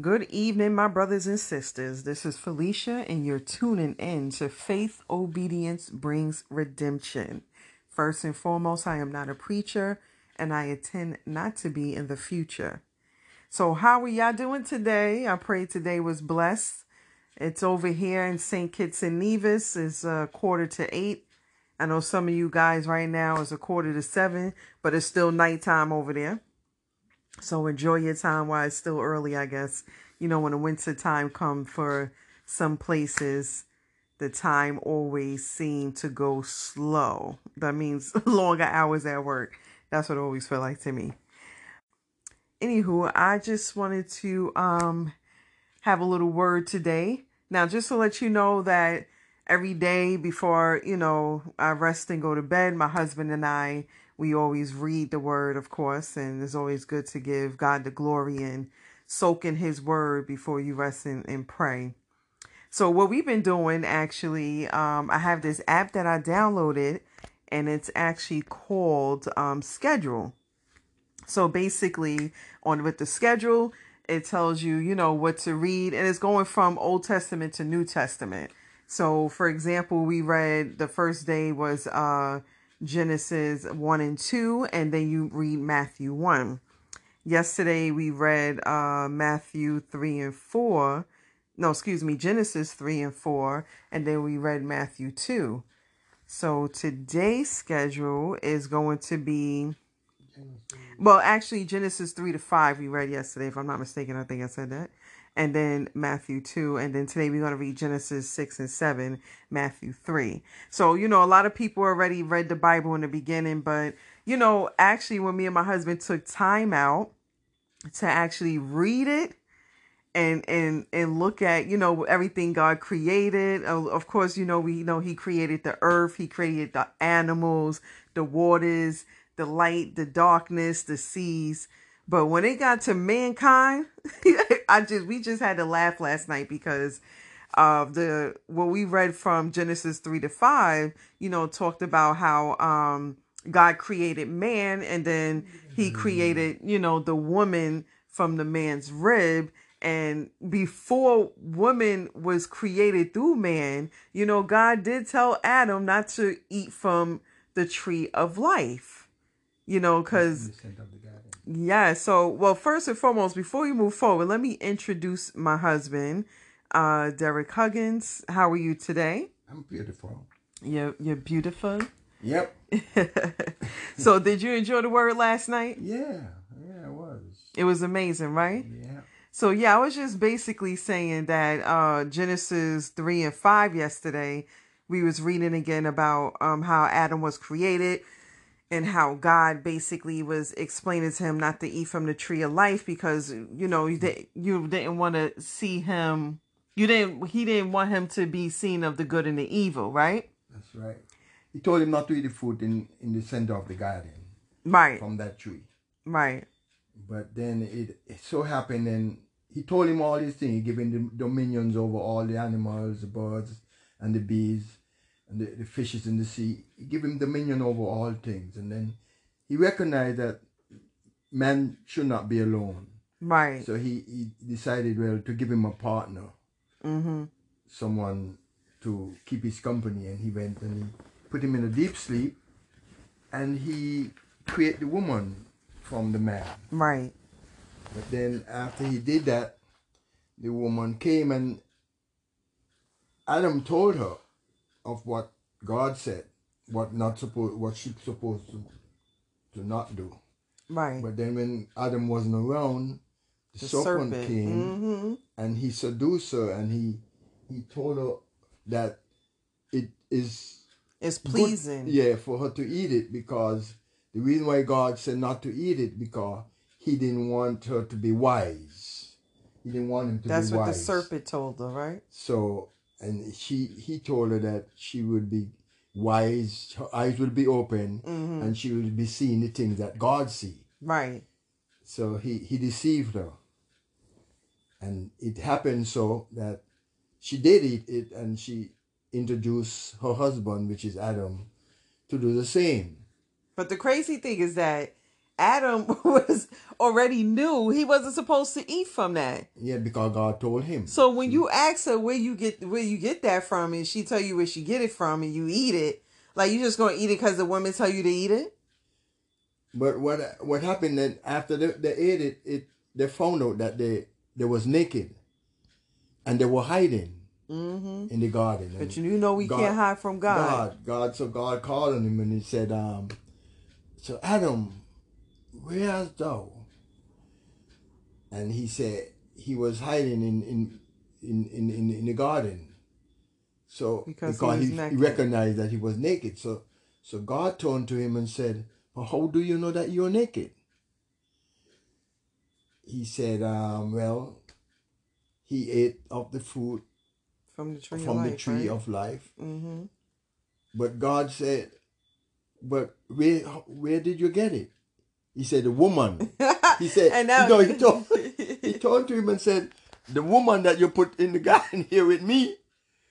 Good evening, my brothers and sisters. This is Felicia, and you're tuning in to Faith Obedience Brings Redemption. First and foremost, I am not a preacher, and I intend not to be in the future. So, how are y'all doing today? I pray today was blessed. It's over here in St. Kitts and Nevis. It's a quarter to eight. I know some of you guys right now is a quarter to seven, but it's still nighttime over there. So enjoy your time while it's still early, I guess. You know, when the winter time come for some places, the time always seem to go slow. That means longer hours at work. That's what it always felt like to me. Anywho, I just wanted to um have a little word today. Now, just to let you know that every day before, you know, I rest and go to bed, my husband and I we always read the word, of course, and it's always good to give God the glory and soak in his word before you rest and, and pray. So what we've been doing actually, um, I have this app that I downloaded and it's actually called um, Schedule. So basically on with the schedule, it tells you, you know, what to read and it's going from Old Testament to New Testament. So for example, we read the first day was uh Genesis 1 and 2, and then you read Matthew 1. Yesterday we read uh, Matthew 3 and 4. No, excuse me, Genesis 3 and 4, and then we read Matthew 2. So today's schedule is going to be, well, actually, Genesis 3 to 5 we read yesterday, if I'm not mistaken. I think I said that and then Matthew 2. And then today we're going to read Genesis 6 and 7, Matthew 3. So, you know, a lot of people already read the Bible in the beginning, but, you know, actually, when me and my husband took time out to actually read it, and and and look at you know everything God created. Of course, you know we know He created the earth, He created the animals, the waters, the light, the darkness, the seas. But when it got to mankind, I just we just had to laugh last night because of the what we read from Genesis 3 to 5, you know, talked about how um God created man and then he mm-hmm. created, you know, the woman from the man's rib and before woman was created through man, you know, God did tell Adam not to eat from the tree of life. You know, cuz yeah. So, well, first and foremost, before we move forward, let me introduce my husband, uh, Derek Huggins. How are you today? I'm beautiful. You're you're beautiful. Yep. so, did you enjoy the word last night? Yeah. Yeah, it was. It was amazing, right? Yeah. So yeah, I was just basically saying that uh Genesis 3 and 5 yesterday, we was reading again about um how Adam was created and how God basically was explaining to him not to eat from the tree of life because you know you didn't, you didn't want to see him you didn't he didn't want him to be seen of the good and the evil right? That's right. He told him not to eat the fruit in in the center of the garden. Right. From that tree. Right. But then it, it so happened and he told him all these things. He gave him the dominions over all the animals the birds and the bees and the, the fishes in the sea. He gave him dominion over all things. And then he recognized that man should not be alone. Right. So he, he decided, well, to give him a partner. Mm-hmm. Someone to keep his company. And he went and he put him in a deep sleep. And he created the woman from the man. Right. But then after he did that, the woman came and Adam told her of what God said, what not supposed, what she's supposed to, to not do. Right. But then when Adam wasn't around, the, the serpent, serpent, came mm-hmm. and he seduced her and he he told her that it is it's pleasing. Good, yeah, for her to eat it because the reason why God said not to eat it because he didn't want her to be wise. He didn't want him to That's be wise. That's what the serpent told her, right? So and she he told her that she would be wise her eyes would be open mm-hmm. and she would be seeing the things that god see. Right. So he he deceived her. And it happened so that she did eat it and she introduced her husband which is adam to do the same. But the crazy thing is that Adam was already knew he wasn't supposed to eat from that. Yeah, because God told him. So when you ask her where you get where you get that from, and she tell you where she get it from, and you eat it, like you just gonna eat it because the woman tell you to eat it? But what what happened then after they, they ate it, it they found out that they they was naked, and they were hiding Mm-hmm. in the garden. But you know we God- can't hide from God. God, God, so God called on him and he said, um, so Adam, where art thou? And he said he was hiding in in in in, in, in the garden. So Because because, he he, he recognized that he was naked. So so God turned to him and said, well, how do you know that you're naked? He said, um, well, he ate of the fruit From the tree from of the life, tree right? of life. Mm-hmm. But God said, "But where where did you get it?" He said, "The woman." He said, And now- "No." He told he told to him and said, "The woman that you put in the garden here with me,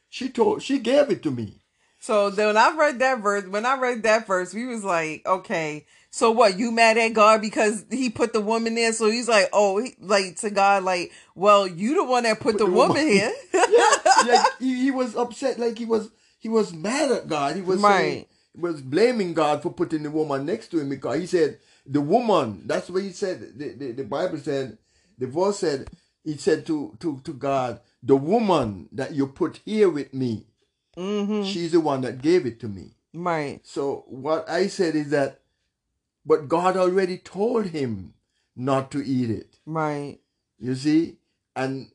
she told she gave it to me." So then when I read that verse, when I read that verse, we was like, okay, so what? You mad at God because he put the woman there? So he's like, oh, he, like to God, like, well, you the one that put, the, the woman, woman- here. yeah, like he, he was upset, like he was he was mad at God. He was saying, Right. he was blaming God for putting the woman next to him because he said the woman. That's what he said. The, the, the Bible said, the verse said, he said to to to God, the woman that you put here with me, mm-hmm. she's the one that gave it to me. Right. So what I said is that, but God already told him not to eat it. Right. You see, and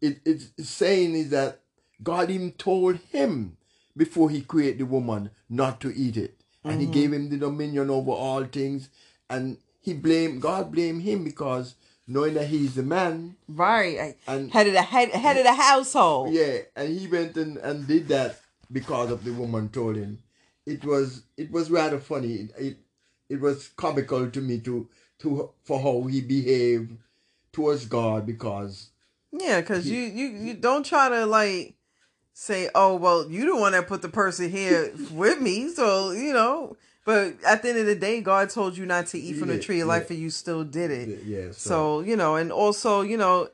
it, it's saying is that God even told him before he created the woman not to eat it, and he gave him the dominion over all things, and he blamed God blamed him because knowing that he's the man, Right. And Head of the head, head of the household. yeah, and he went and, and did that because of the woman told him. It was it was rather funny. It, it it was comical to me to to for how he behaved towards God because Yeah, because you, you you don't try to like say, oh well, you the one that put the person here with me, so you know. But at the end of the day, God told you not to eat from the Yeah, tree of yeah. life, and you still did it. yeah. So you know, and also you know,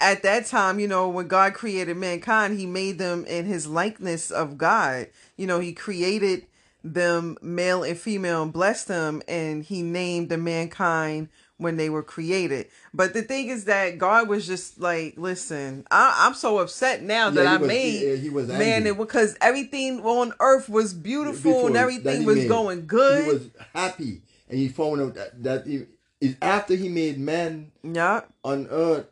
at that time, you know, when God created mankind, He made them in His likeness of God. You know, He created them male and female and blessed them, and He named the mankind when they were created. But the thing is that God was just like, listen, I, I'm so upset now that Yeah, he I was- made he was man, it because everything on earth was beautiful before and everything was made. going good. He was happy, and he found out that, that he, is after he made man yeah, on earth.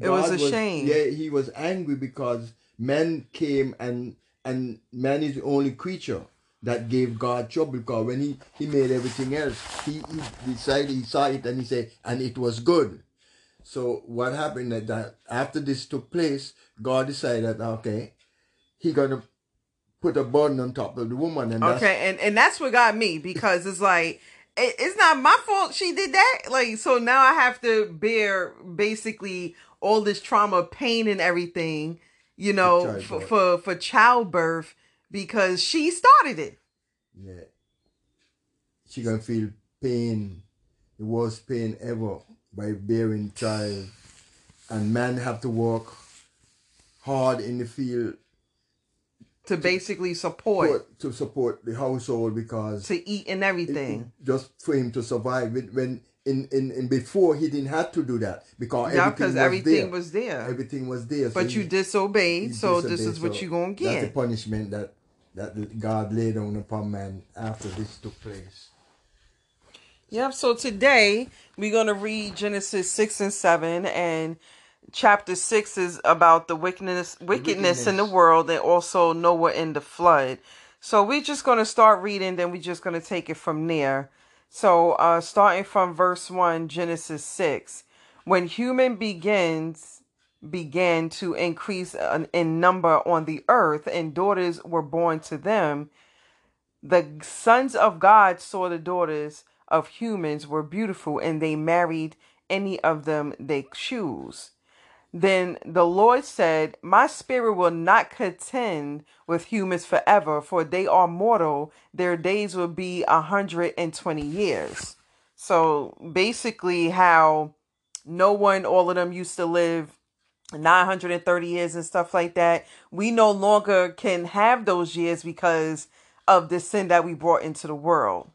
It was God a shame. Yeah, he was angry because man came and and man is the only creature that gave God trouble because when he, he made everything else, he, he decided he saw it and he said, and it was good. So what happened that, that after this took place, God decided okay, he gonna put a burden on top of the woman and Okay, and and that's what got me because it's like it, it's not my fault she did that. Like so now I have to bear basically all this trauma, pain, and everything, you know, for for, for childbirth because she started it. Yeah. She gonna feel pain, the worst pain ever by bearing child. And man have to work hard in the field To basically support, for- to support the household because to eat and everything. just for him to survive when, when in, in, in before he didn't have to do that because Yeah, everything because was everything there. was there. everything was there. but so you he- disobeyed, he so this disobeyed. is what So you gonna get. That's the punishment that that God laid down upon man after this took place. Yep. So today we're gonna read Genesis six and seven, and chapter six is about the wickedness, wickedness in the world, and also Noah in the flood. So we're just gonna start reading, then we're just gonna take it from there. So, uh, starting from verse one, Genesis six, when human begins began to increase in number on the earth, and daughters were born to them the sons of God saw the daughters of humans were beautiful, and they married any of them they choose. Then the Lord said, My spirit will not contend with humans forever, for they are mortal. Their days will be a hundred and twenty years. So basically, how no one, all of them used to live 930 years and stuff like that. We no longer can have those years because of the sin that we brought into the world.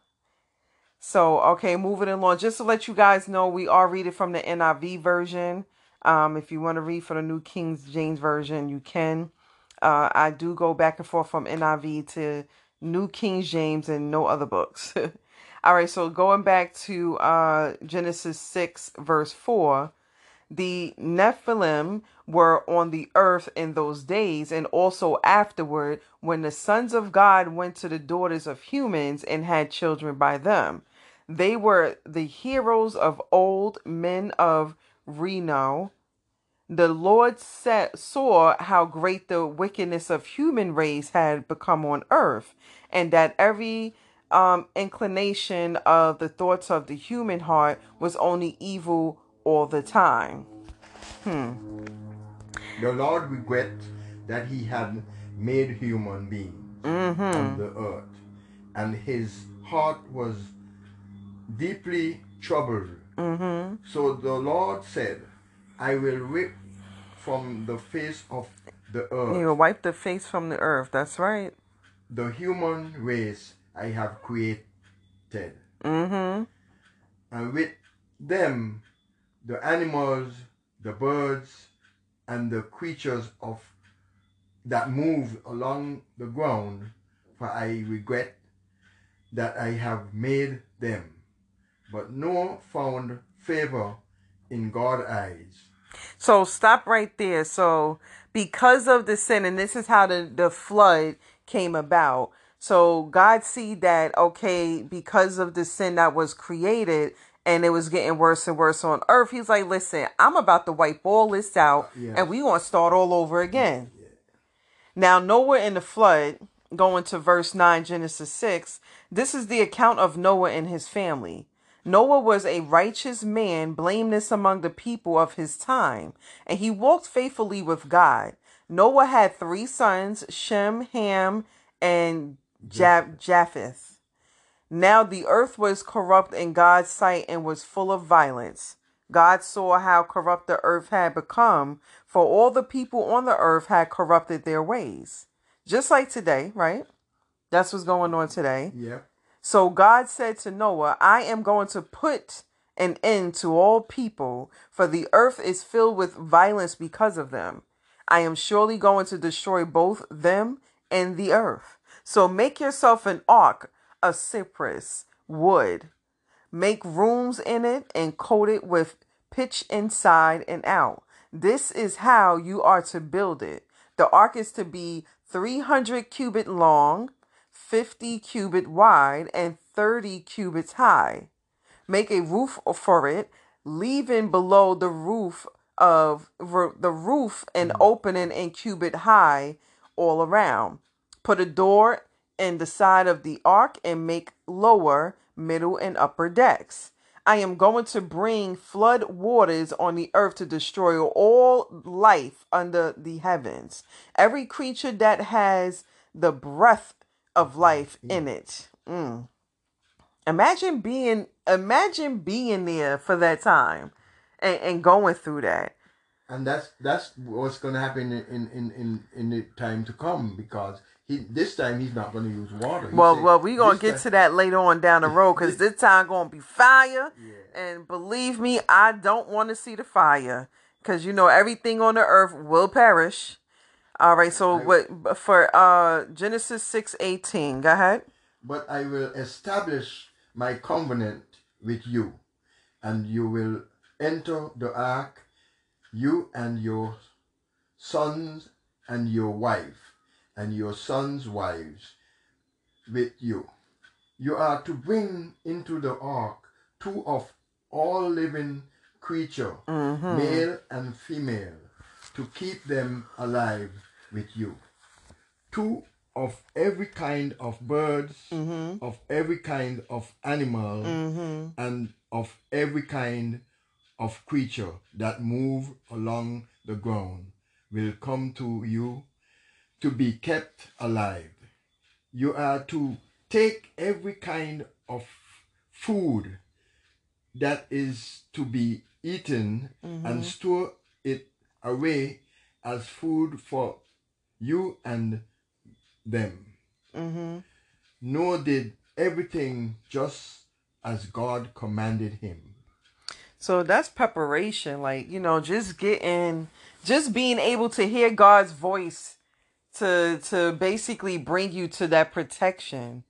So, okay, moving along. Just to let you guys know, we are reading from the NIV version. Um, if you want to read from the New King James Version, you can. Uh, I do go back and forth from NIV to New King James and no other books. All right, so going back to uh, Genesis 6, verse 4, the Nephilim were on the earth in those days and also afterward when the sons of God went to the daughters of humans and had children by them. They were the heroes of old men of Reno. The Lord set, saw how great the wickedness of human race had become on earth, and that every um, inclination of the thoughts of the human heart was only evil all the time. Hmm. The Lord regret that he had made human beings Mm-hmm. on the earth, and his heart was deeply troubled. Mm-hmm. So the Lord said, I will rip from the face of the earth He will wipe the face from the earth. That's right. the human race I have created, Mm-hmm. and with them the animals, the birds, and the creatures of that move along the ground, for I regret that I have made them. But Noah found favor in God's eyes. So stop right there. So because of the sin, and this is how the, the flood came about. So God see that okay, because of the sin that was created and it was getting worse and worse on earth, he's like, listen, I'm about to wipe all this out Yes. and we gonna start all over again. Now, Noah in the flood, going to verse 9, Genesis 6, this is the account of Noah and his family. Noah was a righteous man, blameless among the people of his time, and he walked faithfully with God. Noah had three sons, Shem, Ham, and Ja- Japheth. Now the earth was corrupt in God's sight and was full of violence. God saw how corrupt the earth had become, for all the people on the earth had corrupted their ways. Just like today, right? That's what's going on today. Yeah. So God said to Noah, I am going to put an end to all people, for the earth is filled with violence because of them. I am surely going to destroy both them and the earth. So make yourself an ark of cypress wood. Make rooms in it and coat it with pitch inside and out. This is how you are to build it. The ark is to be 300 cubit long, 50 cubit wide, and 30 cubits high. Make a roof for it, leaving below the roof of the roof an mm-hmm. opening in cubit high all around. Put a door in the side of the ark and make lower, middle, and upper decks. I am going to bring flood waters on the earth to destroy all life under the heavens. Every creature that has the breath of life in it. Mm. Imagine being imagine being there for that time and, and going through that. And that's that's what's going to happen in in in in the time to come because he this time he's not going to use water. He Well, said well, we gonna get time- to that later on down the road because this time gonna be fire. yeah. And believe me, I don't want to see the fire because you know everything on the earth will perish. All right, so what for uh Genesis six eighteen? Go ahead. But I will establish my covenant with you, and you will enter the ark, you and your sons and your wife, and your sons' wives with you. You are to bring into the ark two of all living creature, mm-hmm. male and female, to keep them alive with you. Two of every kind of birds, mm-hmm. of every kind of animal, mm-hmm. and of every kind of creature that move along the ground will come to you to be kept alive. You are to take every kind of food that is to be eaten and store it away as food for you and them. Mm-hmm. Noah did everything just as God commanded him. So that's preparation, like, you know, just getting just being able to hear God's voice to to basically bring you to that protection.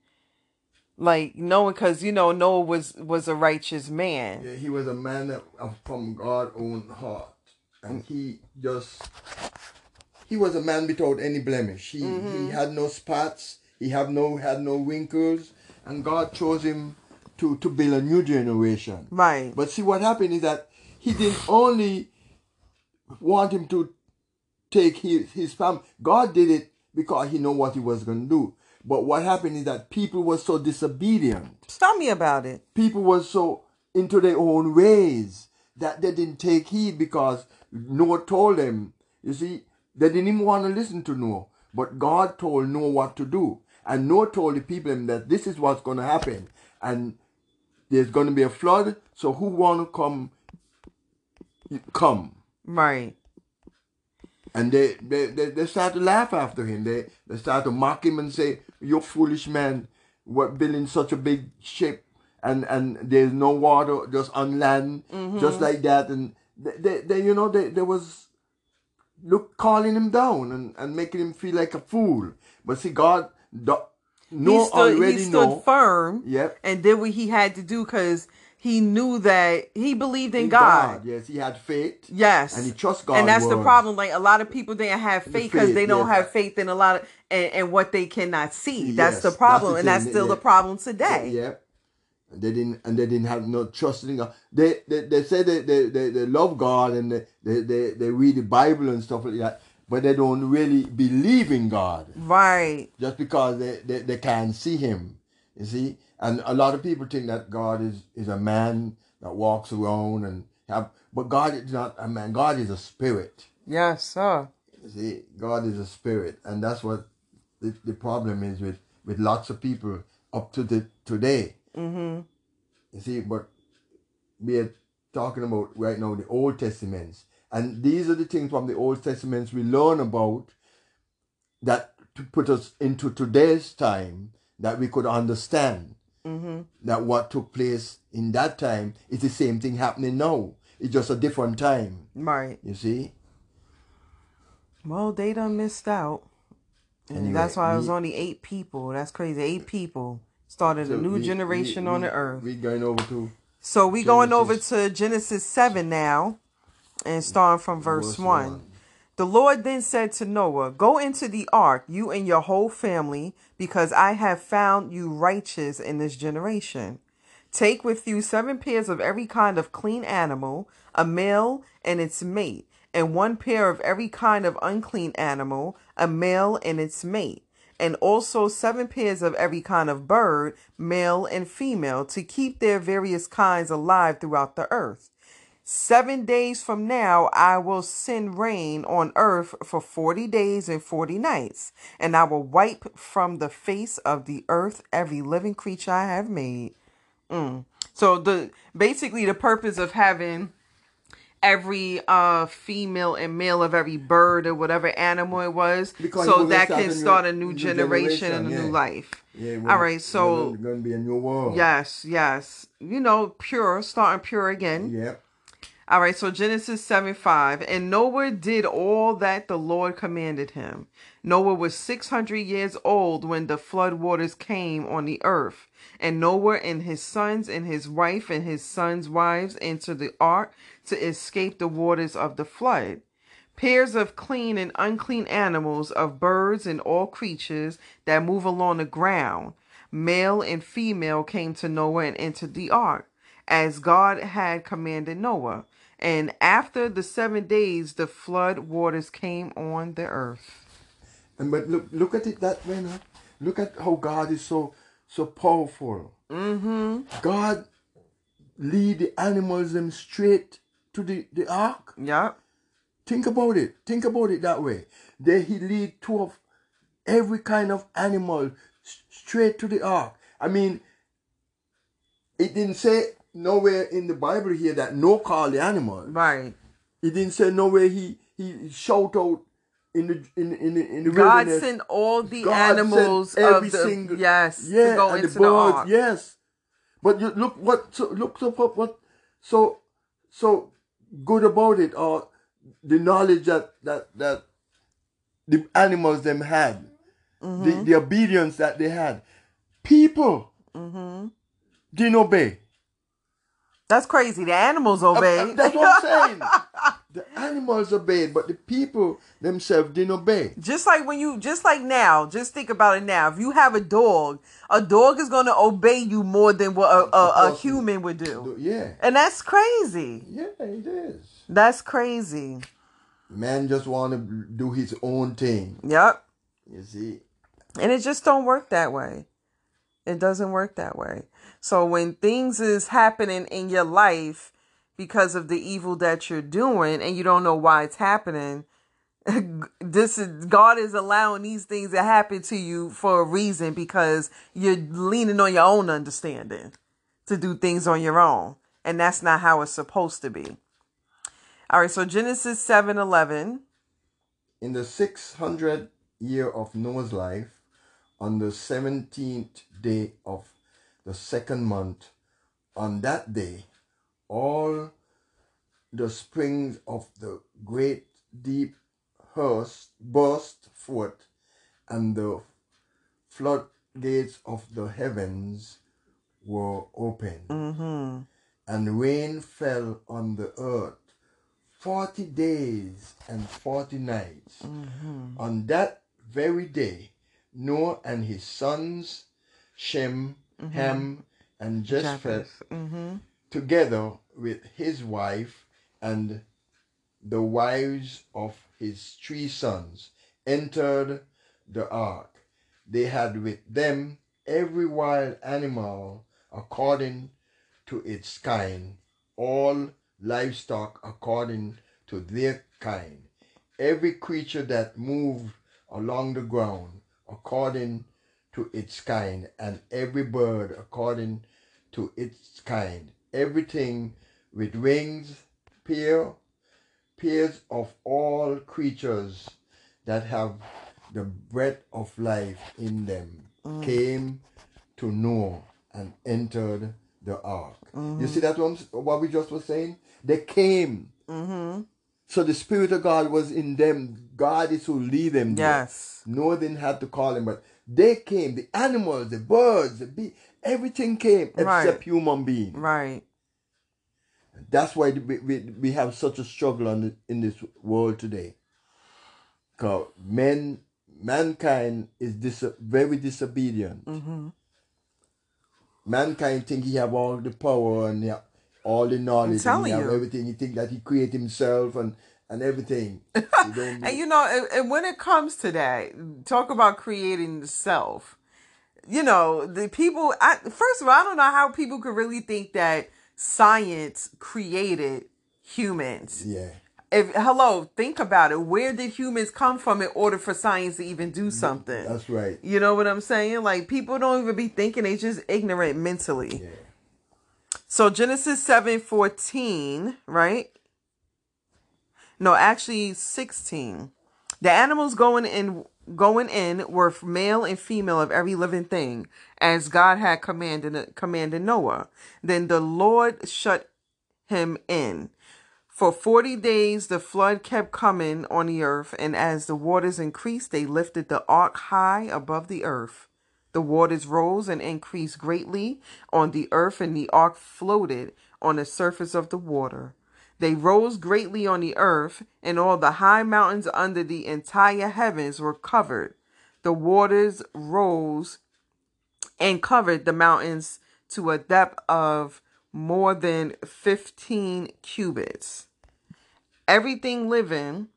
Like knowing cuz you know Noah was was a righteous man. Yeah, he was a man that, uh, from God's own heart, and he just he was a man without any blemish. He he mm-hmm. had no spots. He have no had no wrinkles, and God chose him to to build a new generation. Right. But see, what happened is that he didn't only want him to take his, his family. God did it because he know what he was going to do. But what happened is that people were so disobedient. Tell me about it. People were so into their own ways that they didn't take heed because Noah told them. You see, they didn't even want to listen to Noah. But God told Noah what to do. And Noah told the people that this is what's going to happen. And there's going to be a flood. So who want to come? Come. Right. And they, they, they, they start to laugh after him. They, they start to mock him and say, You foolish man, what building such a big ship and, and there's no water just on land, mm-hmm. just like that. And they, they, they you know, they, they was look calling him down and, and making him feel like a fool. But see, God, do, no he stood, already he stood know. firm Yep. and did what he had to do because he knew that he believed in In God. Yes, he had faith. Yes. And he trust God. and that's the problem. Like a lot of people didn't have faith because they don't yes. have faith in a lot of and, and what they cannot see. Yes, that's the that's problem, the and that's still yeah. the problem today. Yeah. And they didn't and they didn't have no trust in God. They they, they say they, they, they, they love God and they, they, they, they read the Bible and stuff like that, but they don't really believe in God Right. just because they, they, they can't see him. You see? And a lot of people think that God is, is a man that walks around and have but God is not a man. God is a spirit. Yes, sir. You see, God is a spirit, and that's what the, the problem is with, with lots of people up to the today. Mm-hmm. You see, but we are talking about right now the Old Testaments, and these are the things from the Old Testaments we learn about that to put us into today's time that we could understand Mm-hmm. that what took place in that time is the same thing happening now. It's just a different time. Right. You see. Well, they done missed out. And Anyway, that's why it was only eight people. That's crazy. Eight people started a new we- generation we- on we- the earth. We going over to So we going over to Genesis 7 now and starting from verse, verse 1. one. The Lord then said to Noah, Go into the ark, you and your whole family, because I have found you righteous in this generation. Take with you seven pairs of every kind of clean animal, a male and its mate, and one pair of every kind of unclean animal, a male and its mate, and also seven pairs of every kind of bird, male and female, to keep their various kinds alive throughout the earth. Seven days from now, I will send rain on earth for 40 days and 40 nights, and I will wipe from the face of the earth every living creature I have made. Mm. So the basically the purpose of having every uh female and male of every bird or whatever animal it was, Because so that can start a new new generation and a generation, new life. Yeah, All right, so going to be a new world. yes, yes, you know, pure, starting pure again. Yep. All right, so Genesis 7 5. And Noah did all that the Lord commanded him. Noah was 600 years old when the flood waters came on the earth. And Noah and his sons and his wife and his sons' wives entered the ark to escape the waters of the flood. Pairs of clean and unclean animals, of birds and all creatures that move along the ground, male and female, came to Noah and entered the ark, as God had commanded Noah. And after the seven days, the flood waters came on the earth. And but look look at it that way now. Look at how God is so so powerful. Mm-hmm. God lead the animals them straight to the, the ark. Yeah. Think about it. Think about it that way. There he lead two of every kind of animal straight to the ark. I mean, it didn't say nowhere in the Bible here that no call the animal. Right. He didn't say nowhere he he shout out in the in in the, in the God wilderness. sent all the God animals every of the single- yes yeah, to go and into the the, birds, ark. yes. But you look what so look so what, what so so good about it or the knowledge that that that the animals them had, Mm-hmm. the, the obedience that they had. People Mm-hmm. didn't obey. That's crazy. The animals obeyed. Uh, uh, that's what I'm saying. the animals obeyed, but the people themselves didn't obey. just like when you, just like now, just think about it now. If you have a dog, a dog is going to obey you more than what a, a, a human would do. Yeah, And that's crazy. yeah, it is. That's crazy. Man just want to do his own thing. Yep. You see, And it just don't work that way. It doesn't work that way. So when things is happening in your life because of the evil that you're doing and you don't know why it's happening, this is God is allowing these things to happen to you for a reason because you're leaning on your own understanding to do things on your own. And that's not how it's supposed to be. All right, so Genesis 7 11. in the six hundred year of Noah's life, on the seventeenth day of the second month, on that day, all the springs of the great deep burst, burst forth, and the floodgates of the heavens were opened, Mm-hmm. and rain fell on the earth forty days and forty nights. Mm-hmm. On that very day, Noah and his sons, Shem, Ham, and Japheth, Mm-hmm. together with his wife and the wives of his three sons, entered the ark. They had with them every wild animal according to its kind, all livestock according to their kind, every creature that moved along the ground according to its kind, and every bird according to its kind, everything with wings, pair, pairs of all creatures that have the breath of life in them came to Noah and entered the ark. You see that one, what we just was saying? They came. Mm-hmm. So the Spirit of God was in them. God is who lead them. there. Yes. Noah didn't have to call him, but they came. The animals, the birds, the bee, everything came except Right. human being. Right. That's why we, we, we have such a struggle on the, in this world today. Because men, mankind is dis, very disobedient. Mm-hmm. Mankind think he have all the power and have all the knowledge and he have you. everything. He think that he create himself and, and everything. Don't And you know, and, and when it comes to that, talk about creating the self. You know, the people. I, first of all, I don't know how people could really think that science created humans. yeah. If hello, think about it. Where did humans come from in order for science to even do something? That's right. You know what I'm saying? Like people don't even be thinking; they just ignorant mentally. Yeah. So Genesis seven fourteen, right? No, actually sixteen. The animals going in going in were male and female of every living thing, as God had commanded commanded Noah. Then the Lord shut him in. For forty days the flood kept coming on the earth, and as the waters increased, they lifted the ark high above the earth. The waters rose and increased greatly on the earth, and the ark floated on the surface of the water. They rose greatly on the earth, and all the high mountains under the entire heavens were covered. The waters rose and covered the mountains to a depth of more than 15 cubits. Everything living,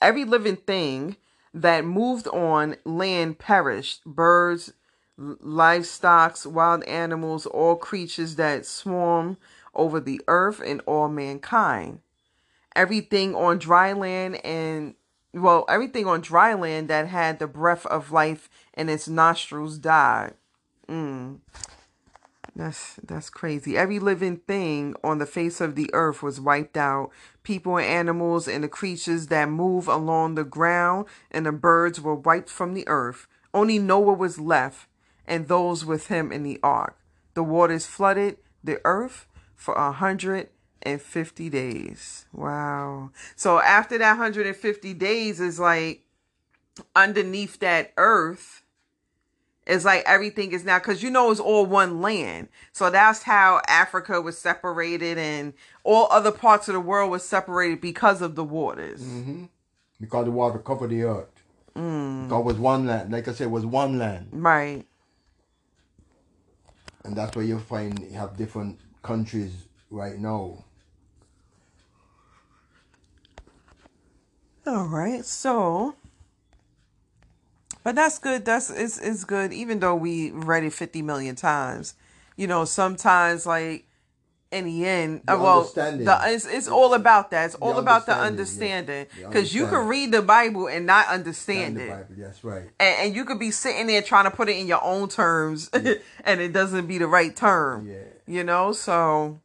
every living thing that moved on land perished birds, livestock, wild animals, all creatures that swarm over the earth, and all mankind. Everything on dry land and well, everything on dry land that had the breath of life in its nostrils died. Mm. That's that's crazy. Every living thing on the face of the earth was wiped out. People and animals and the creatures that move along the ground and the birds were wiped from the earth. Only Noah was left and those with him in the ark. The waters flooded the earth for a hundred and fifty days. Wow. So after that hundred and fifty days is like underneath that earth it's like everything is now because you know it's all one land. So that's how Africa was separated and all other parts of the world was separated because of the waters. Mm-hmm. Because the water covered the earth. Mm. God was one land. Like I said, it was one land. Right. And that's where you find you have different countries right now. All right. So but that's good. That's it's it's good. Even though we read it fifty million times, you know, sometimes like in the end, the uh, well, the, it's it's all about that. It's all the about the understanding. Because yeah. you can read the Bible and not understand it. Bible, that's right. And, and, you could be sitting there trying to put it in your own terms, yeah. and it doesn't be the right term. Yeah. You know, so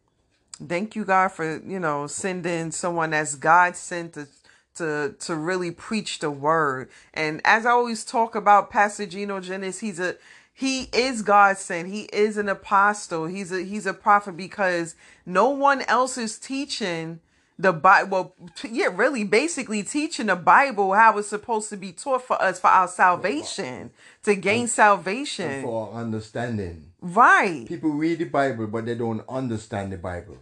thank you God for you know sending someone that's God sent to to to really preach the word. And as I always talk about Pastor Gino Jennings, he's a he is God sent. He is an apostle. He's a he's a prophet because no one else is teaching the Bible. Well, yeah, really, basically teaching the Bible how it's supposed to be taught for us for our salvation, to gain and, salvation, and for understanding. Right. People read the Bible, but they don't understand the Bible.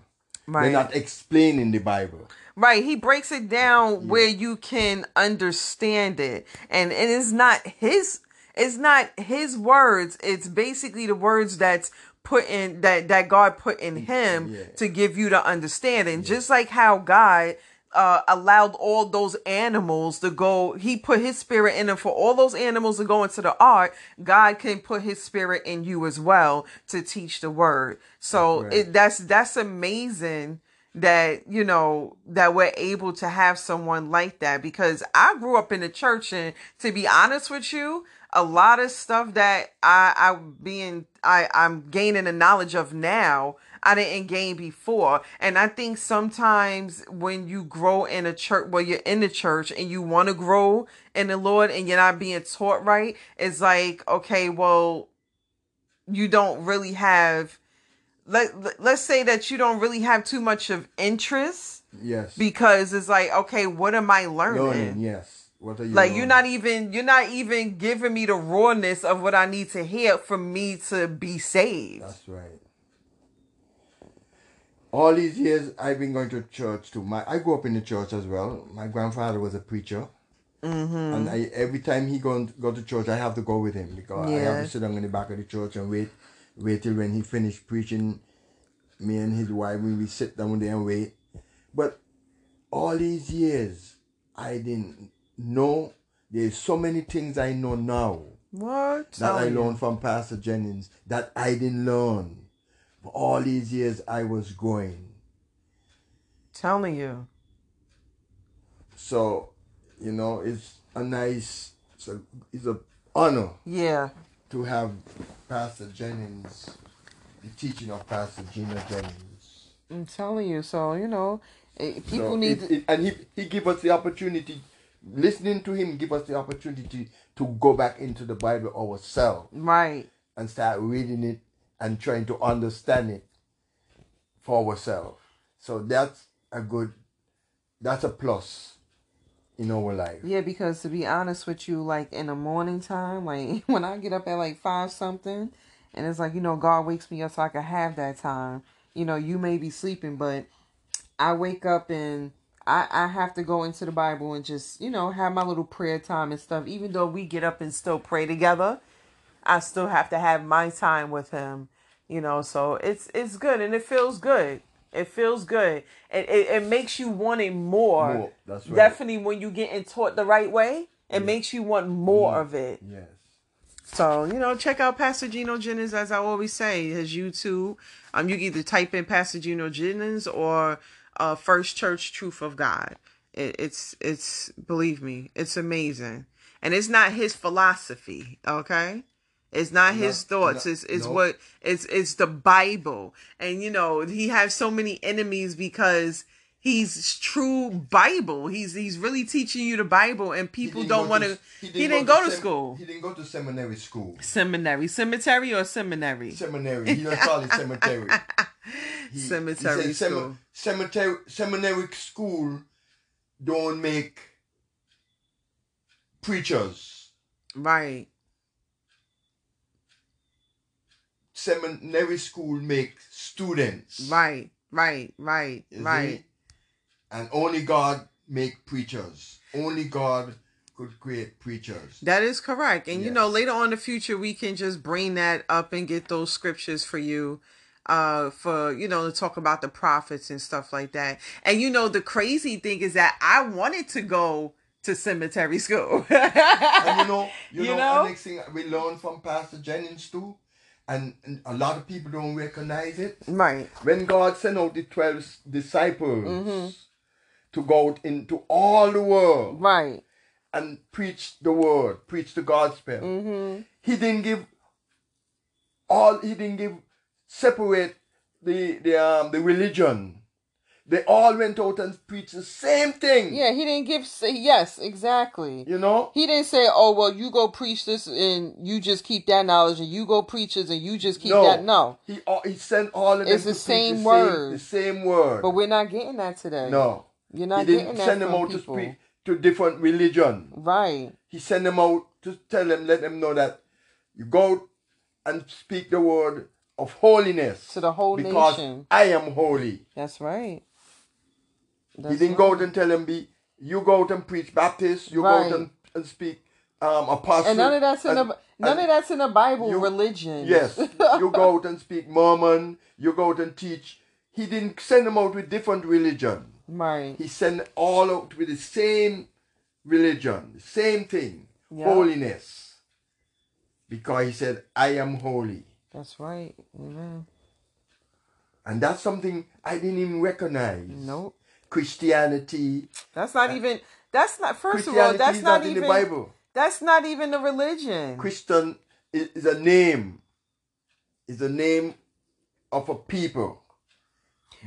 Right. They're not explaining the Bible. Right. He breaks it down yeah. where you can understand it. And it is not his it's not his words. It's basically the words that's put in that that God put in him yeah. to give you the understanding. Yeah. Just like how God uh, allowed all those animals to go. He put his spirit in them for all those animals to go into the ark. God can put his spirit in you as well to teach the word. So right. it, that's, that's amazing that, you know, that we're able to have someone like that because I grew up in the church and to be honest with you, a lot of stuff that I, I being, I, I'm gaining the knowledge of now I didn't gain before. And I think sometimes when you grow in a church, well, you're in the church and you want to grow in the Lord and you're not being taught right, it's like, okay, well, you don't really have, let, let's say that you don't really have too much of interest. Yes. Because it's like, okay, what am I learning? Learning, yes. What are you like learning? you're not even you're not even giving me the rawness of what I need to hear for me to be saved. That's right all these years I've been going to church too. My I grew up in the church as well. My grandfather was a preacher. Mm-hmm. And I, every time he go, go to church, I have to go with him because I have to sit down in the back of the church and wait, wait till when he finished preaching. Me and his wife, we, we sit down there and wait. But all these years, I didn't know. There's so many things I know now. What? That I learned from Pastor Jennings that I didn't learn for all these years I was going. Telling you. So, you know, it's a nice, it's a, it's a honor. Yeah. To have Pastor Jennings, the teaching of Pastor Gino Jennings. I'm telling you. So, you know, eh, people so need. It, it, and he, he give us the opportunity, listening to him, give us the opportunity to go back into the Bible ourselves. Right. And start reading it and trying to understand it for ourselves. So that's a good, that's a plus in our life. Yeah, because to be honest with you, like in the morning time, like when I get up at like five something, and it's like, you know, God wakes me up so I can have that time. You know, you may be sleeping, but I wake up and I, I have to go into the Bible and just, you know, have my little prayer time and stuff. Even though we get up and still pray together, I still have to have my time with him, you know. So it's it's good and it feels good. It feels good. It it, it makes you wanting more. more. That's right. Definitely when you getting taught the right way, it yes. makes you want more of it. Yes. So, you know, check out Pastor Gino Jennings, as I always say, his YouTube. Um, you can either type in Pastor Gino Jennings or uh, First Church Truth of God. It, it's, it's, believe me, it's amazing. And it's not his philosophy, okay? It's not his No, thoughts. no, it's it's no. what it's it's the Bible. And you know, he has so many enemies because he's true Bible. He's he's really teaching you the Bible and people don't want to He he didn't go to sem- school. He didn't go to seminary school. Seminary. Cemetery or seminary? Seminary. He don't call it cemetery. He- Cemetery he said sem- school. Cemetery. Seminary school don't make preachers. Right. Seminary school make students. Right. Right. Right. Right. And only God make preachers. Only God could create preachers. That is correct. And you know, later on in the future we can just bring that up and get those scriptures for you uh for you know to talk about the prophets and stuff like that. And you know the crazy thing is that I wanted to go to cemetery school. and you know, you, You know, know? the next thing we learned from Pastor Jennings too, and, and a lot of people don't recognize it. right. When God sent out the twelve disciples Mm-hmm. to go out into all the world Right. and preach the word, preach the gospel, Mm-hmm. He didn't give all. He didn't give separate the the um the religion. They all went out and preached the same thing. Yeah, he didn't give say yes, exactly. You know. He didn't say, "Oh, well, you go preach this and you just keep that knowledge and you go preach this and you just keep No. that." No. He all- he sent all of them It's the same the word. the same word. But we're not getting that today. no, You're not. he didn't getting send them out people. to speak to different religion. Right. He sent them out to tell them, let them know that you go and speak the word of holiness To the whole because nation. I am holy. That's right. He didn't go out and tell them be you go out and preach Baptist, you go out and, and speak um apostle. And none of that's in and- the none of that's in the Bible you- religion. Yes, you go out and speak Mormon, you go out and teach. He didn't send them out with different religion. right. He sent all out with the same religion, the same thing, Yeah. holiness. Because he said, I am holy. That's right. Amen. And that's something I didn't even recognize. Nope. Christianity. That's not uh, even that's not first of all, that's not, not even the Bible. that's not even a religion. Christian is, is a name. Is a name of a people.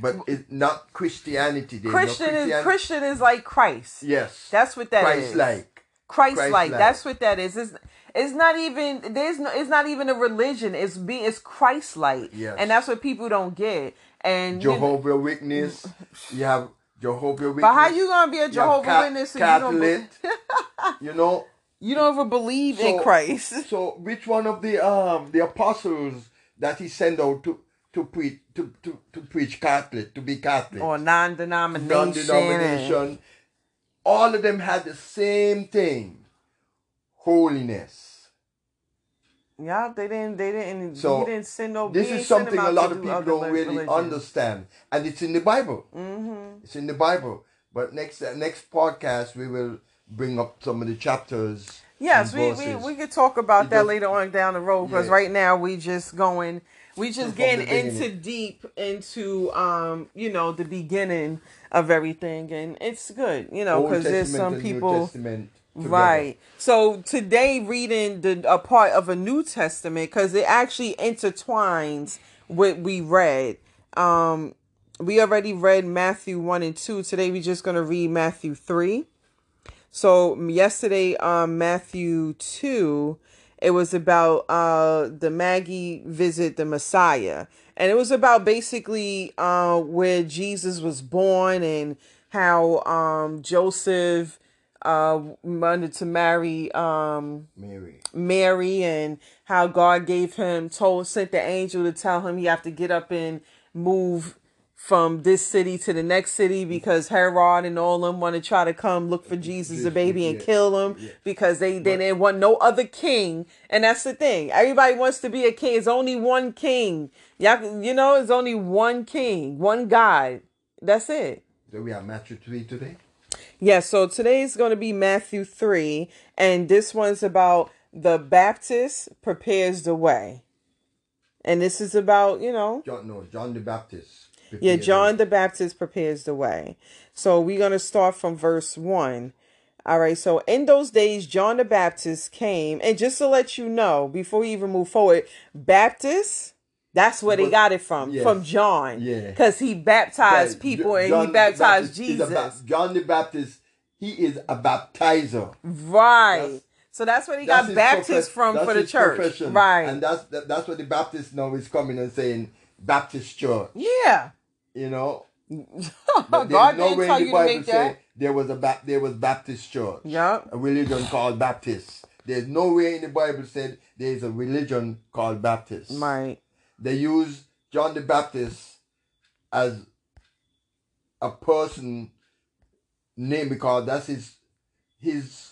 But it's not Christianity. There's no Christian is Christian- Christian is like Christ. Yes. That's what that is. Christ like. Christ like. Christ-like. That's what that is. It's, it's not even there's no it's not even a religion. It's be it's Christ like. Yes. And that's what people don't get. And you know- Jehovah Witness. You have Jehovah Witness. but how you gonna be a Jehovah Witness if you don't be- you know. you don't even believe in So- Christ? So which one of the um the apostles that he sent out to to preach to, to, to preach Catholic to be Catholic Or non-denomination. non-denomination all of them had the same thing holiness Yeah, they didn't. They didn't. So, he didn't send no. this is ain't send them something a lot of people don't really understand and it's in the bible Mm-hmm. it's in the bible but next uh, next podcast we will bring up some of the chapters Yes, we, we we could talk about It that does- later on down the road because Yeah. right now we just going. We just getting into deep into um you know the beginning of everything and it's good you know because there's some people together. Right. So today, reading the a part of a New Testament because it actually intertwines what we read. Um, we already read Matthew one and two. Today, we're just gonna read Matthew three. So yesterday, um, Matthew two, it was about uh the Magi visit the Messiah, and it was about basically uh where Jesus was born and how um Joseph uh wanted to marry um mary. Mary and how God gave him told sent the angel to tell him he have to get up and move from this city to the next city because Herod and all them want to try to come look for Jesus the baby and kill him Yeah. because they they didn't want no other king and that's the thing. Everybody wants to be a king. It's only one king. Y'all you know it's only one king one God. That's it. So we have matthew 3 today yeah, so today's going to be Matthew 3, and this one's about the Baptist prepares the way. And this is about, you know, john no john the baptist yeah, John the Baptist prepares the way. So we're going to start from verse 1. All right, so in those days, John the Baptist came, and just to let you know, before we even move forward, Baptist, that's where they got it from, yes. from John. Yeah. Because he baptized Right. people and John he baptized Baptist Jesus. ba- John the Baptist, he is a baptizer. right. That's- so that's where he That's got his Baptist profes- from for the church. profession. Right. And that's that, that's what the Baptist now is coming and saying Baptist church. yeah. You know, God there's didn't tell you to make say that. there was a ba- there was Baptist church. Yeah. A religion called Baptist. There's nowhere in the Bible said there is a religion called Baptist. Right. They use John the Baptist as a person name because that's his his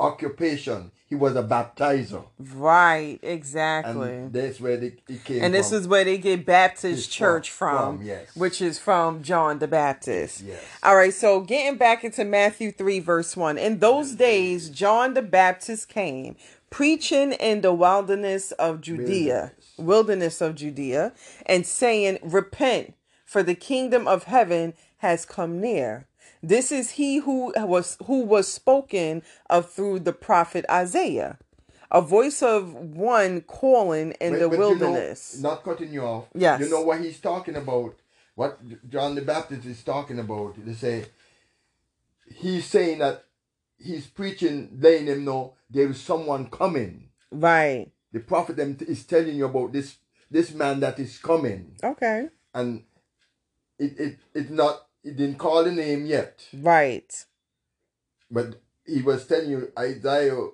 occupation. He was a baptizer. Right. Exactly. And that's where they, it came And this from. is where they get Baptist It's Church from- from, from, yes. which is from John the Baptist. Yes. All right, so getting back into Matthew 3, verse 1. In those days, John the Baptist came, preaching in the wilderness of Judea, wilderness of Judea, and saying, Repent, for the kingdom of heaven has come near. This is he who was who was spoken of through the prophet Isaiah. A voice of one calling in But- the but you know, wilderness. not cutting you off. Yes. You know what he's talking about? What John the Baptist is talking about? They say he's saying that he's preaching, letting him know there is someone coming. right. The prophet them is telling you about this this man that is coming, Okay. and it it it not it didn't call the name yet, Right. but he was telling you Isaiah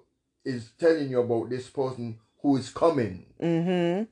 is telling you about this person who is coming. Mm-hmm.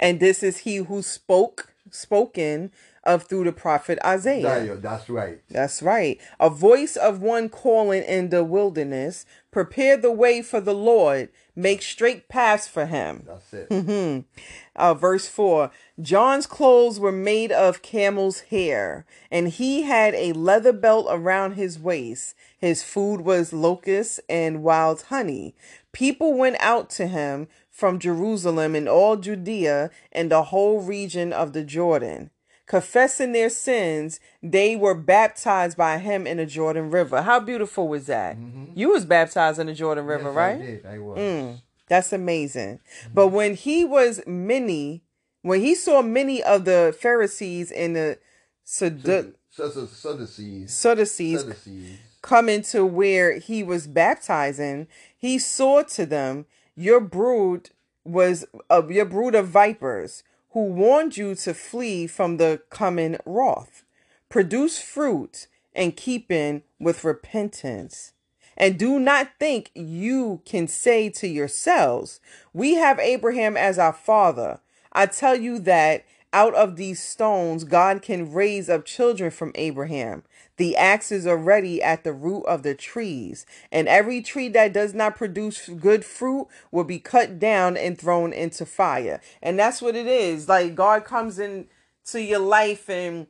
And this is he who spoke, spoken of through the prophet Isaiah. That's right. That's right. A voice of one calling in the wilderness, prepare the way for the Lord, make straight paths for him. That's it. Mm-hmm. Uh, verse 4 John's clothes were made of camel's hair, and he had a leather belt around his waist. His food was locusts and wild honey. People went out to him from Jerusalem and all Judea and the whole region of the Jordan. Confessing their sins, they were baptized by him in the Jordan River. How beautiful was that? You was baptized in the Jordan River, Yes, right? I did. I was. Mm, that's amazing. But when he was many, when he saw many of the Pharisees and the Saddu-. Sadducees Sadducees. coming to where he was baptizing, he saw to them, "Your brood was of your brood of vipers, who warned you to flee from the coming wrath. Produce fruit and keep in keeping with repentance." And do not think you can say to yourselves, We have Abraham as our father. I tell you that out of these stones, God can raise up children from Abraham. The axe is already at the root of the trees, and every tree that does not produce good fruit will be cut down and thrown into fire. And that's what it is. Like God comes into your life and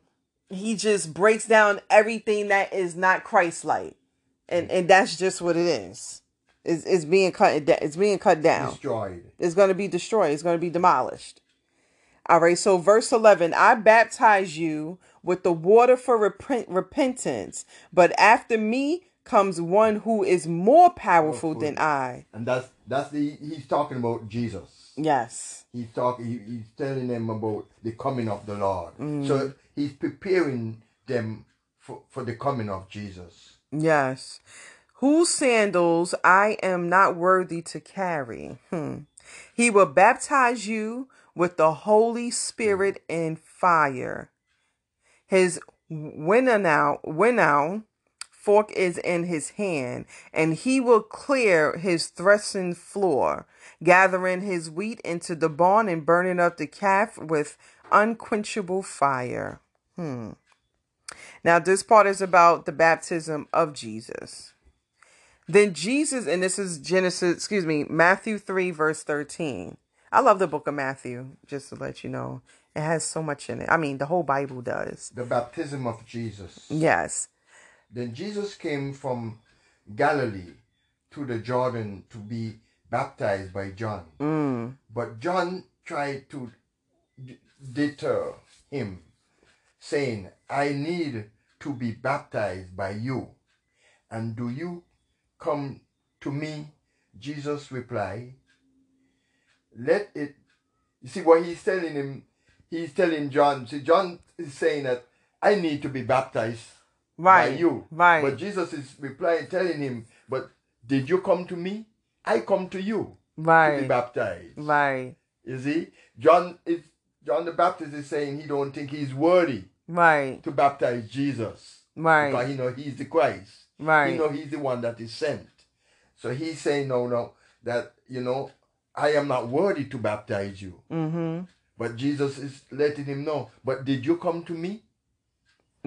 he just breaks down everything that is not Christ-like and and that's just what it is. It's, it's being cut. It's being cut down. Destroyed. It's going to be destroyed. It's going to be demolished. All right. So verse eleven: I baptize you with the water for repent, repentance, but after me comes one who is more powerful than I. And that's that's the he's talking about Jesus. Yes. He's talking. He, he's telling them about the coming of the Lord. Mm. So he's preparing them for, for the coming of Jesus. Yes. Whose sandals I am not worthy to carry. Hmm. He will baptize you with the Holy Spirit and fire. His winnow, winnow fork is in his hand, and he will clear his threshing floor, gathering his wheat into the barn and burning up the calf with unquenchable fire. Hmm. Now, this part is about the baptism of Jesus. Then Jesus, and this is Genesis, excuse me, Matthew 3, verse 13. I love the book of Matthew, just to let you know. It has so much in it. I mean, the whole Bible does. The baptism of Jesus. Yes. Then Jesus came from Galilee to the Jordan to be baptized by John. Mm. But John tried to d- deter him, saying, I need to be baptized by you. And do you come to me, Jesus replied, let it. You see what he's telling him? He's telling John. See, John is saying that I need to be baptized Right. by you. Right. But Jesus is replying, telling him, but did you come to me? I come to you to be right. baptized. Right. You see, John is John the Baptist is saying he don't think he's worthy Right. to baptize Jesus Right. because he know he's the Christ. Right. He Right. know he's the one that is sent. So he's saying no, no, that you know I am not worthy to baptize you. Mm-hmm. But Jesus is letting him know. But did you come to me?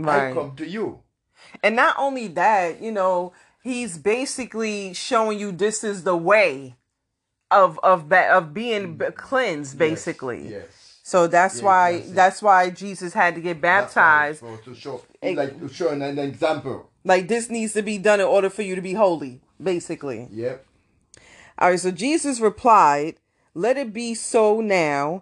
I come to you. And not only that, you know, he's basically showing you this is the way of of of being b- cleansed, basically. Yes. yes. So that's why that's that's why Jesus had to get baptized. To show, like to show an, an example. Like this needs to be done in order for you to be holy, basically. Yep. All right, so Jesus replied, Let it be so now.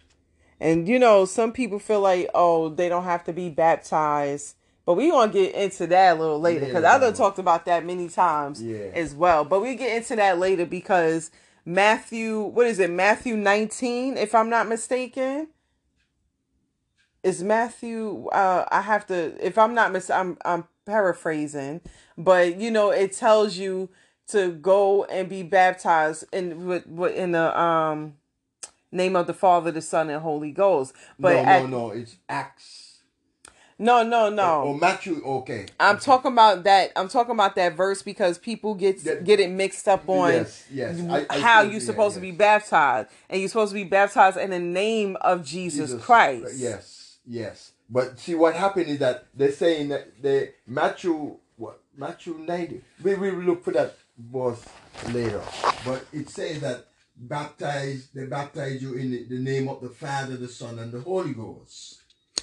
And you know, some people feel like, oh, they don't have to be baptized. But we gonna get into that a little later because I Later. done talked about that many times Yeah. as well. But we get into that later because Matthew, what is it? Matthew 19, if I'm not mistaken. Is Matthew uh I have to if I'm not mis I'm I'm paraphrasing, but you know, it tells you to go and be baptized in with- in the um name of the Father, the Son, and Holy Ghost. But no, at, no, no. It's Acts. no, no, no. Or Matthew. Okay. I'm talking about that. I'm talking about that verse because people get That- get it mixed up on Yes, yes. I- I how you're supposed to be baptized, and you're supposed to be baptized in the name of Jesus, Christ. Uh, yes, yes. But see, what happened is that they're saying that they Matthew what Matthew ninety. We will look for that verse later. But it says that baptize they baptize you in the, name of the Father, the Son, and the Holy Ghost.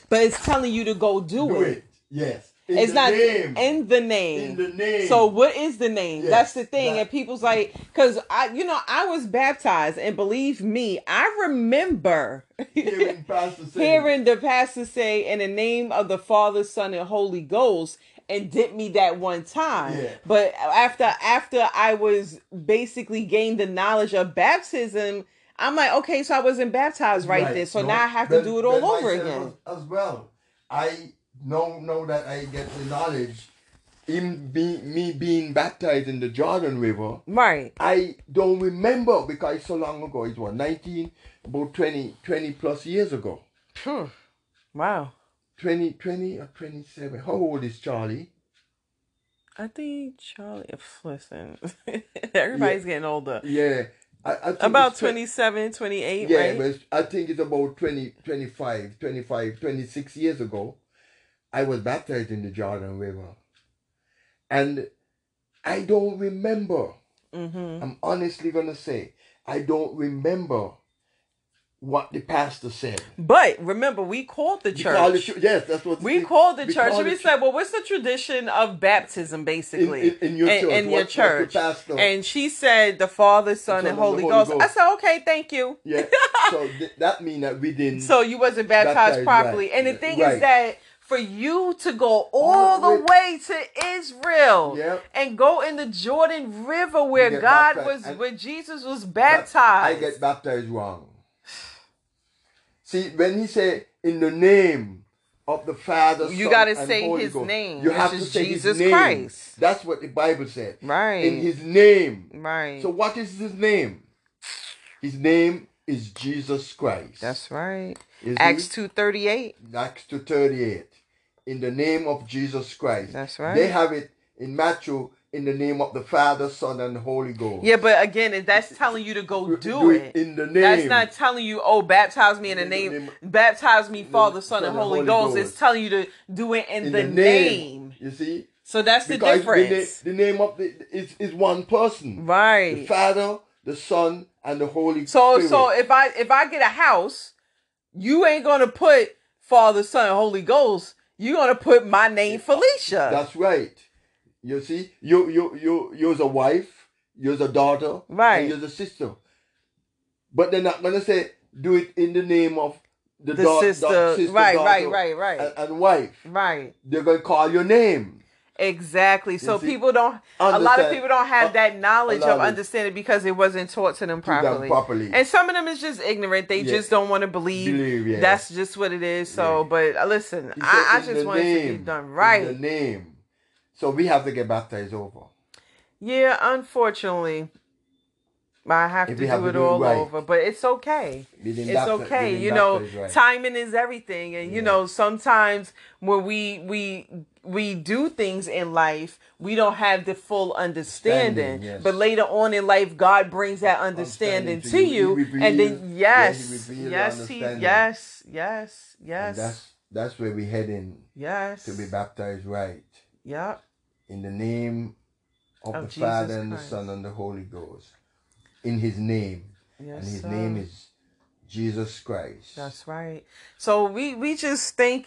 But it's telling you to go do, Do it. it. Yes. In It's not name. in the name. In the name. So what is the name? Yes, That's the thing. and people's like, because I, you know, I was baptized, and believe me, I remember hearing Pastor say, hearing the pastor say, "In the name of the Father, Son, and Holy Ghost," and did me that one time. Yeah. But after after I was basically gained the knowledge of baptism, I'm like, okay, so I wasn't baptized right, then, so no, now I have to but- do it all over again. As well. I know know that I get the knowledge in be, me being baptized in the Jordan River. Right. I don't remember because it's so long ago. It was 19, about 20, 20 plus years ago. Phew. Wow. 20, 20 or 27. How old is Charlie? I think Charlie. Listen, everybody's getting older. Yeah. I, I think About it's 27, 28, Yeah, right? but I think it's about 20, 25, 25, 26 years ago. I was baptized in the Jordan River. And I don't remember. mm-hmm. I'm honestly going to say, I don't remember what the pastor said. But remember, we called the We call it church. ch- yes, that's what We called the we church and we said, "Well, what's the tradition of baptism, basically, In- in- in your church. in your the church?" And she said, "The Father, Son, and and Holy Holy Ghost." I said, "Okay, thank you." Yeah. so th- that means that we didn't. So you wasn't baptized, Baptized, properly. right. And the thing Right. is that for you to go all All the way to Israel Yep. and go in the Jordan River where God baptized. was, And- where Jesus was baptized. I get baptized wrong. See, when he said, in the name of the Father, You gotta say Holy his Ghost, name, You have to say Jesus his name. Christ. That's what the Bible said. Right. In his name. right. So what is his name? His name is Jesus Christ. That's right. Is Acts two thirty eight. Acts two thirty eight. In the name of Jesus Christ. That's right. They have it in Matthew. in the name of the Father, Son, and Holy Ghost. Yeah, but again, that's telling you to go do, Do it. in the name. That's not telling you, oh, baptize me in the In the name, name- baptize me, Father, Son, and Holy Holy Ghost. Ghost. It's telling you to do it in, in the, the name. name. You see? So that's the Because the, difference. the name of the is, is one person. The right. Father, the Son, and the Holy So Spirit. so if I if I get a house, you ain't gonna put Father, Son, and Holy Ghost. You're gonna put my name Felicia. That's right. You see, you you you you're a wife, you're a daughter, Right. and you're a sister. But they're not gonna say do it in the name of the, the da- da- sister, sister, right, right, right, right, and, and wife. right. They're gonna call your name. Exactly. So see? people don't. A lot of people don't have that knowledge of understanding because it wasn't taught to them To them properly. properly. And some of them is just ignorant. They just don't want to believe. Believe, yeah. That's just what it is. So, but uh, listen, I, I just want it to be done in right. the name. So we have to get baptized over. Yeah, unfortunately, I have If to have do to it all it right. over. But it's okay. It's we okay. You know, right. timing is everything, and you know, sometimes when we we we do things in life, we don't have the full understanding. Yes. But later on in life, God brings that understanding, Understanding to you. you, He and then yeah, he yes, yes, he, understanding. yes, yes, And yes, that's that's where we heading yes, to be baptized right. Yep. In the name of, Of the Jesus Father and the Son and the Holy Ghost. In his name. Yes, and his sir. name is Jesus Christ. That's right. So we we just thank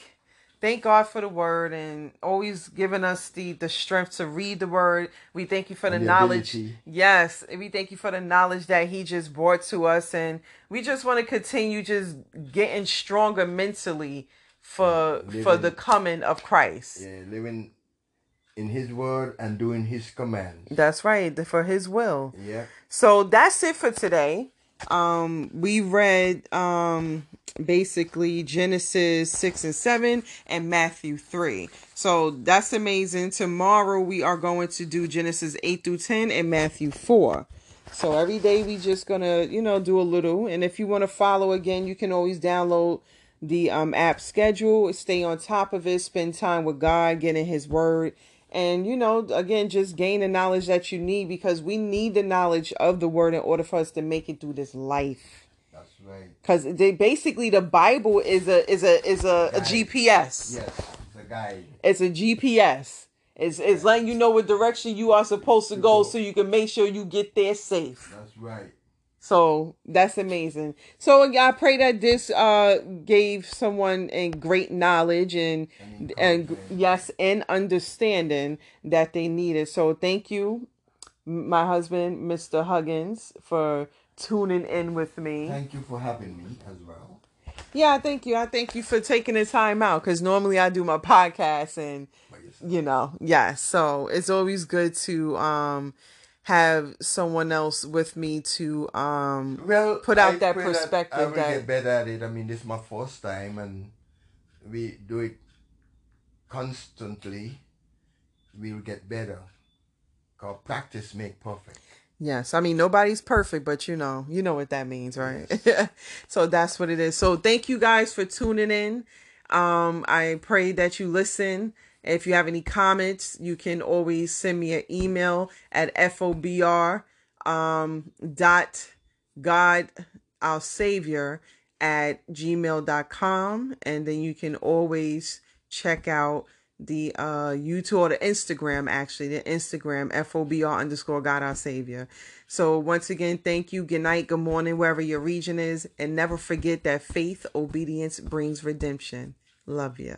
thank God for the word and always giving us the the strength to read the word. We thank you for the, the knowledge. ability. Yes, and we thank you for the knowledge that he just brought to us and we just want to continue just getting stronger mentally for for Living- the coming of Christ. yeah, living in his word and doing his commands. That's right, for his will. Yeah. So that's it for today. Um, we read um basically Genesis six and seven and Matthew three. So that's amazing. Tomorrow we are going to do Genesis eight through ten and Matthew four. So every day we just gonna you know do a little. And if you want to follow again, you can always download the um app schedule, stay on top of it, spend time with God, getting His Word and you know again just gain the knowledge that you need because we need the knowledge of the word in order for us to make it through this life That's right. because they basically the bible is a is a is a, a Guide. gps Yes. The guide. it's a gps it's, it's letting you know what direction you are supposed to go so you can make sure you get there safe That's right. So that's amazing. So I pray that this uh gave someone a great knowledge and And and yes and understanding that they needed. So thank you, my husband, Mr. Huggins, for tuning in with me. Thank you for having me as well. Yeah, thank you. I thank you for taking the time out because normally I do my podcast and you know, yeah. So it's always good to um have someone else with me to um Well, put out I that perspective I will that- get better at it. I mean, this is my first time, and we do it constantly. We'll get better. Cause practice make perfect. Yes, I mean nobody's perfect, but you know, you know what that means, right? so that's what it is. So thank you guys for tuning in. Um, I pray that you listen. If you have any comments, you can always send me an email at fobr um dot god our savior at gmail.com and then you can always check out the uh YouTube or the Instagram actually the Instagram FOBR underscore God our Savior. So once again, thank you. Good night, good morning, wherever your region is, and never forget that faith, obedience brings redemption. Love you.